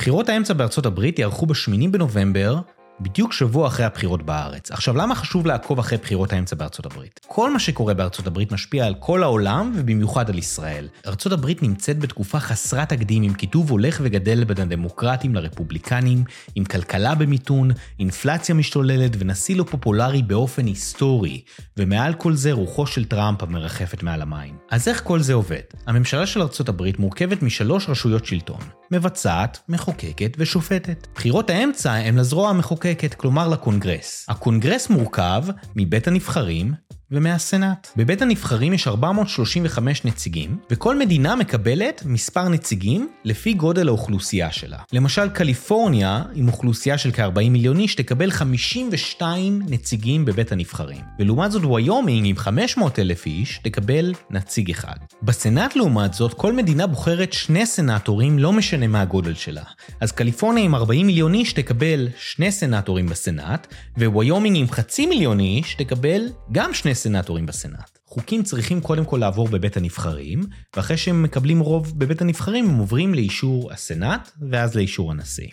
בחירות האמצע בארצות הברית יערכו ב-8 בנובמבר, בדיוק שבוע אחרי הבחירות בארץ. עכשיו, למה חשוב לעקוב אחרי בחירות האמצע בארצות הברית? כל מה שקורה בארצות הברית משפיע על כל העולם, ובמיוחד על ישראל. ארצות הברית נמצאת בתקופה חסרת תקדים, עם קיטוב הולך וגדל בין הדמוקרטים לרפובליקנים, עם כלכלה במיתון, אינפלציה משתוללת ונשיא לא פופולרי באופן היסטורי, ומעל כל זה רוחו של טראמפ המרחפת מעל המים. אז איך כל זה עובד? הממשלה של ארצות הברית מורכבת משלוש רשויות שלטון, מבצעת, מחוקקת ושופטת. בחירות האמצע הם לזרוע המחוקקת, כלומר לקונגרס. הקונגרס מורכב מבית הנבחרים, ומהסנאט. בבית הנבחרים יש 435 נציגים, וכל מדינה מקבלת מספר נציגים לפי גודל האוכלוסייה שלה. למשל, קליפורניה, עם אוכלוסייה של כ-40 מיליון איש, תקבל 52 נציגים בבית הנבחרים. ולעומת זאת, ויומינג עם 500 אלף איש, תקבל נציג אחד. בסנאט, לעומת זאת, כל מדינה בוחרת שני סנאטורים, לא משנה מה הגודל שלה. אז קליפורניה עם 40 מיליון איש תקבל שני סנאטורים בסנאט, וויומינג עם חצי מיליון איש תקבל גם שני סנאטורים בסנאט. חוקים צריכים קודם כל לעבור בבית הנבחרים, ואחרי שהם מקבלים רוב בבית הנבחרים הם עוברים לאישור הסנאט, ואז לאישור הנשיא.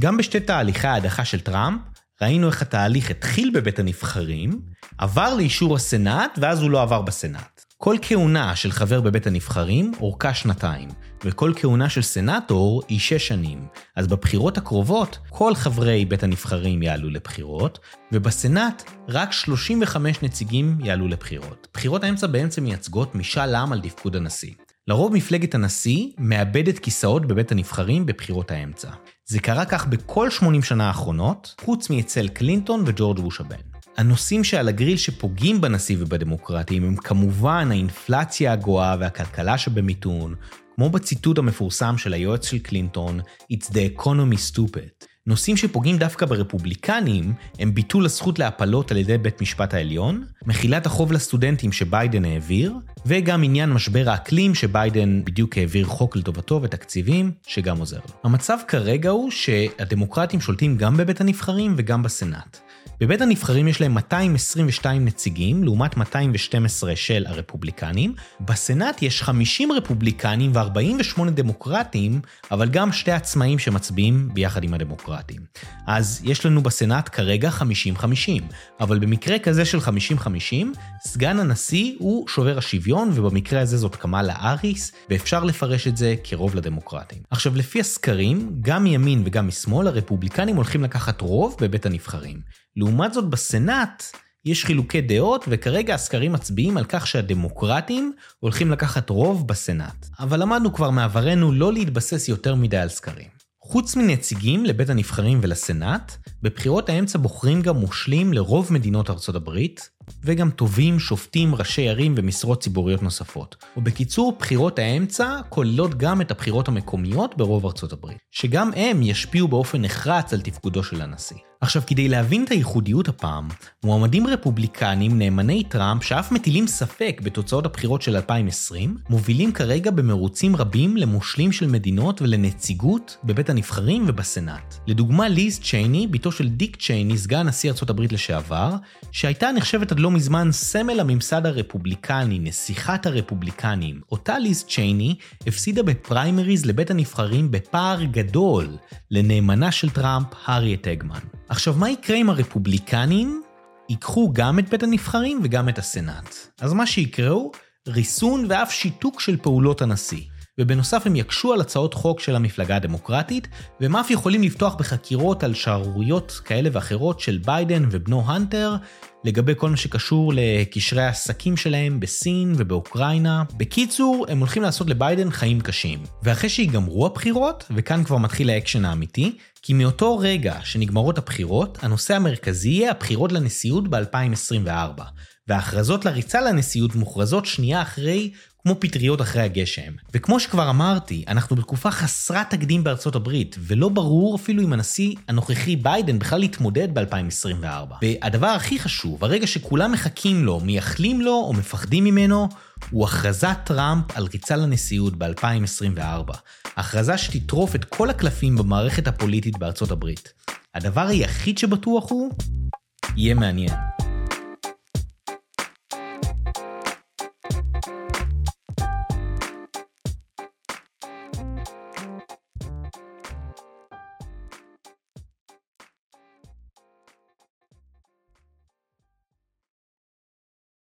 גם בשתי תהליכי ההדחה של טראמפ, ראינו איך התהליך התחיל בבית הנבחרים, עבר לאישור הסנאט, ואז הוא לא עבר בסנאט. כל כהונה של חבר בבית הנבחרים אורכה שנתיים, וכל כהונה של סנאטור היא שש שנים. אז בבחירות הקרובות, כל חברי בית הנבחרים יעלו לבחירות, ובסנאט רק 35 נציגים יעלו לבחירות. בחירות האמצע באמצע מייצגות משאל עם על תפקוד הנשיא. לרוב מפלגת הנשיא מאבדת כיסאות בבית הנבחרים בבחירות האמצע. זה קרה כך בכל 80 שנה האחרונות, חוץ מאצל קלינטון וג'ורג' בוש הבן. הנושאים שעל הגריל שפוגעים בנשיא ובדמוקרטים הם כמובן האינפלציה הגואה והכלכלה שבמיתון, כמו בציטוט המפורסם של היועץ של קלינטון, It's the economy stupid. נושאים שפוגעים דווקא ברפובליקנים הם ביטול הזכות להפלות על ידי בית משפט העליון, מחילת החוב לסטודנטים שביידן העביר, וגם עניין משבר האקלים שביידן בדיוק העביר חוק לטובתו ותקציבים שגם עוזר לו. המצב כרגע הוא שהדמוקרטים שולטים גם בבית הנבחרים וגם בסנאט. בבית הנבחרים יש להם 222 נציגים, לעומת 212 של הרפובליקנים. בסנאט יש 50 רפובליקנים ו-48 דמוקרטים, אבל גם שתי עצמאים שמצביעים ביחד עם הדמוקרטים. אז יש לנו בסנאט כרגע 50-50, אבל במקרה כזה של 50-50, סגן הנשיא הוא שובר השוויון, ובמקרה הזה זאת קמאלה האריס, ואפשר לפרש את זה כרוב לדמוקרטים. עכשיו, לפי הסקרים, גם מימין וגם משמאל, הרפובליקנים הולכים לקחת רוב בבית הנבחרים. לעומת זאת בסנאט יש חילוקי דעות וכרגע הסקרים מצביעים על כך שהדמוקרטים הולכים לקחת רוב בסנאט. אבל למדנו כבר מעברנו לא להתבסס יותר מדי על סקרים. חוץ מנציגים לבית הנבחרים ולסנאט, בבחירות האמצע בוחרים גם מושלים לרוב מדינות ארצות הברית, וגם תובעים, שופטים, ראשי ערים ומשרות ציבוריות נוספות. ובקיצור, בחירות האמצע כוללות גם את הבחירות המקומיות ברוב ארצות הברית, שגם הם ישפיעו באופן נחרץ על תפקודו של הנשיא. עכשיו, כדי להבין את הייחודיות הפעם, מועמדים רפובליקנים נאמני טראמפ שאף מטילים ספק בתוצאות הבחירות של 2020, מובילים כרגע במרוצים רבים למושלים של מדינות ולנציגות בבית הנבחרים ובסנאט. לדוגמה, ליז צ'ייני, בתו של דיק צ'ייני, סגן נשיא ארצות הברית לשעבר, שהייתה נחשבת עד לא מזמן סמל הממסד הרפובליקני, נסיכת הרפובליקנים. אותה ליז צ'ייני הפסידה בפריימריז לבית הנבחרים בפער גדול לנאמנה של טראמפ, הארייט הייגמן. עכשיו, מה יקרה אם הרפובליקנים ייקחו גם את בית הנבחרים וגם את הסנאט? אז מה שיקרה הוא ריסון ואף שיתוק של פעולות הנשיא. ובנוסף הם יקשו על הצעות חוק של המפלגה הדמוקרטית, והם אף יכולים לפתוח בחקירות על שערוריות כאלה ואחרות של ביידן ובנו הנטר, לגבי כל מה שקשור לקשרי העסקים שלהם בסין ובאוקראינה. בקיצור, הם הולכים לעשות לביידן חיים קשים. ואחרי שיגמרו הבחירות, וכאן כבר מתחיל האקשן האמיתי, כי מאותו רגע שנגמרות הבחירות, הנושא המרכזי יהיה הבחירות לנשיאות ב-2024. וההכרזות לריצה לנשיאות מוכרזות שנייה אחרי כמו פטריות אחרי הגשם. וכמו שכבר אמרתי, אנחנו בתקופה חסרת תקדים בארצות הברית, ולא ברור אפילו אם הנשיא הנוכחי ביידן בכלל יתמודד ב-2024. והדבר הכי חשוב, הרגע שכולם מחכים לו, מייחלים לו או מפחדים ממנו, הוא הכרזת טראמפ על ריצה לנשיאות ב-2024. הכרזה שתטרוף את כל הקלפים במערכת הפוליטית בארצות הברית. הדבר היחיד שבטוח הוא, יהיה מעניין.